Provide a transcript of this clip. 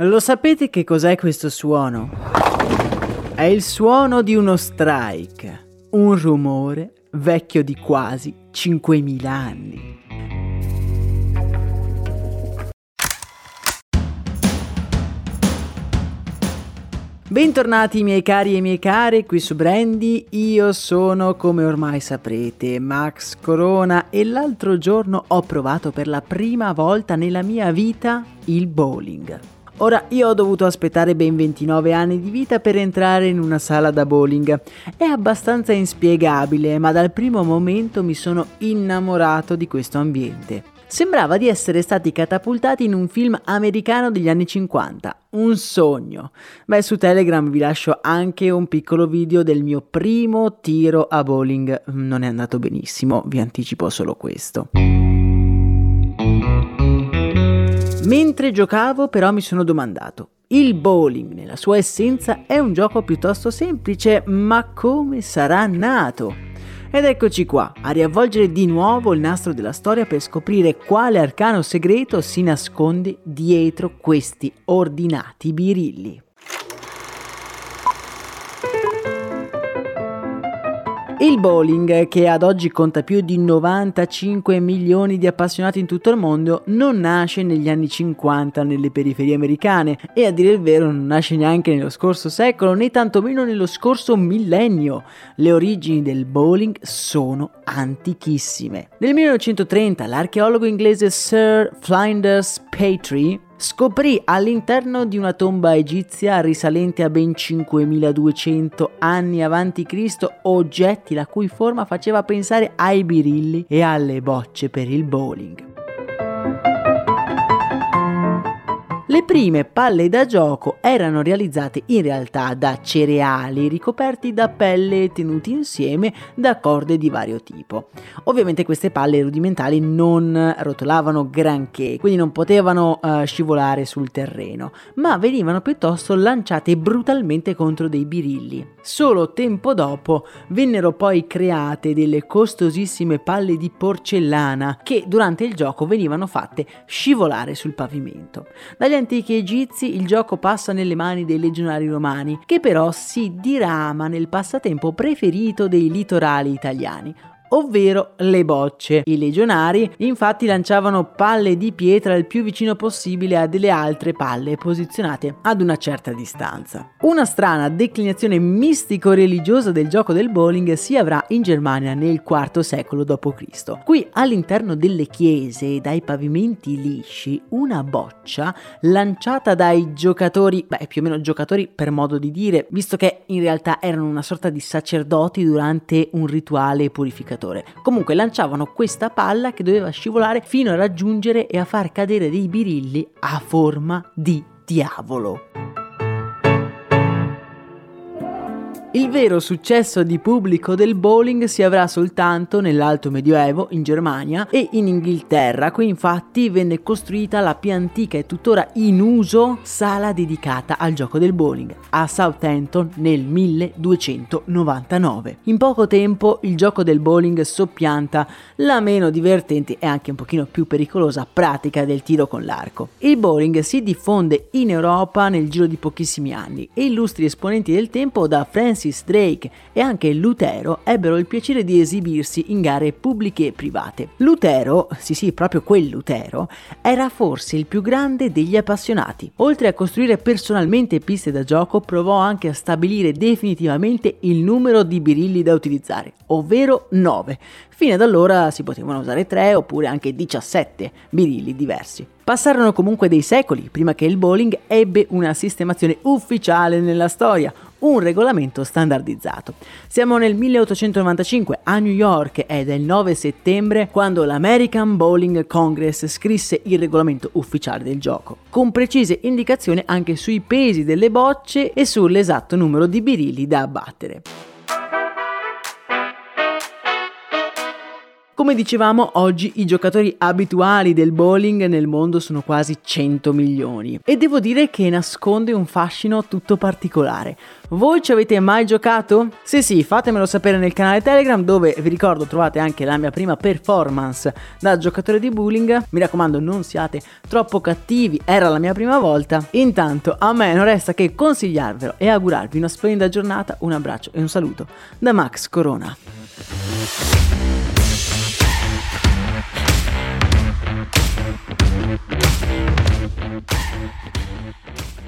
Lo sapete che cos'è questo suono? È il suono di uno strike, un rumore vecchio di quasi 5.000 anni. Bentornati miei cari e miei care, qui su Brandy, io sono come ormai saprete Max Corona e l'altro giorno ho provato per la prima volta nella mia vita il bowling. Ora io ho dovuto aspettare ben 29 anni di vita per entrare in una sala da bowling. È abbastanza inspiegabile, ma dal primo momento mi sono innamorato di questo ambiente. Sembrava di essere stati catapultati in un film americano degli anni 50. Un sogno. Beh, su Telegram vi lascio anche un piccolo video del mio primo tiro a bowling. Non è andato benissimo, vi anticipo solo questo. Mentre giocavo però mi sono domandato, il bowling nella sua essenza è un gioco piuttosto semplice, ma come sarà nato? Ed eccoci qua, a riavvolgere di nuovo il nastro della storia per scoprire quale arcano segreto si nasconde dietro questi ordinati birilli. Il bowling, che ad oggi conta più di 95 milioni di appassionati in tutto il mondo, non nasce negli anni 50 nelle periferie americane e a dire il vero non nasce neanche nello scorso secolo né tantomeno nello scorso millennio. Le origini del bowling sono antichissime. Nel 1930 l'archeologo inglese Sir Flinders Petrie scoprì all'interno di una tomba egizia risalente a ben 5200 anni avanti Cristo oggetti la cui forma faceva pensare ai birilli e alle bocce per il bowling. Le prime palle da gioco erano realizzate in realtà da cereali ricoperti da pelle tenuti insieme da corde di vario tipo. Ovviamente queste palle rudimentali non rotolavano granché, quindi non potevano uh, scivolare sul terreno, ma venivano piuttosto lanciate brutalmente contro dei birilli. Solo tempo dopo vennero poi create delle costosissime palle di porcellana che durante il gioco venivano fatte scivolare sul pavimento. Dagli antichi egizi il gioco passa nelle mani dei legionari romani, che però si dirama nel passatempo preferito dei litorali italiani, ovvero le bocce. I legionari infatti lanciavano palle di pietra il più vicino possibile a delle altre palle posizionate ad una certa distanza. Una strana declinazione mistico-religiosa del gioco del bowling si avrà in Germania nel IV secolo d.C. Qui all'interno delle chiese dai pavimenti lisci una boccia lanciata dai giocatori, beh più o meno giocatori per modo di dire, visto che in realtà erano una sorta di sacerdoti durante un rituale purificatore giocatore. Comunque lanciavano questa palla che doveva scivolare fino a raggiungere e a far cadere dei birilli a forma di diavolo. Il vero successo di pubblico del bowling si avrà soltanto nell'Alto Medioevo, in Germania e in Inghilterra. Qui infatti venne costruita la più antica e tuttora in uso sala dedicata al gioco del bowling a Southampton nel 1299. In poco tempo il gioco del bowling soppianta la meno divertente e anche un pochino più pericolosa pratica del tiro con l'arco. Il bowling si diffonde in Europa nel giro di pochissimi anni e illustri esponenti del tempo da Francis Francis Drake e anche Lutero ebbero il piacere di esibirsi in gare pubbliche e private. Lutero, sì sì, proprio quel Lutero, era forse il più grande degli appassionati. Oltre a costruire personalmente piste da gioco, provò anche a stabilire definitivamente il numero di birilli da utilizzare, ovvero 9. Fino ad allora si potevano usare 3 oppure anche 17 birilli diversi. Passarono comunque dei secoli prima che il bowling ebbe una sistemazione ufficiale nella storia, un regolamento standardizzato. Siamo nel 1895 a New York ed è il 9 settembre quando l'American Bowling Congress scrisse il regolamento ufficiale del gioco, con precise indicazioni anche sui pesi delle bocce e sull'esatto numero di birilli da abbattere. Come dicevamo, oggi i giocatori abituali del bowling nel mondo sono quasi 100 milioni e devo dire che nasconde un fascino tutto particolare. Voi ci avete mai giocato? Se sì, fatemelo sapere nel canale Telegram dove vi ricordo trovate anche la mia prima performance da giocatore di bowling. Mi raccomando, non siate troppo cattivi, era la mia prima volta. Intanto a me non resta che consigliarvelo e augurarvi una splendida giornata, un abbraccio e un saluto da Max Corona. We'll be.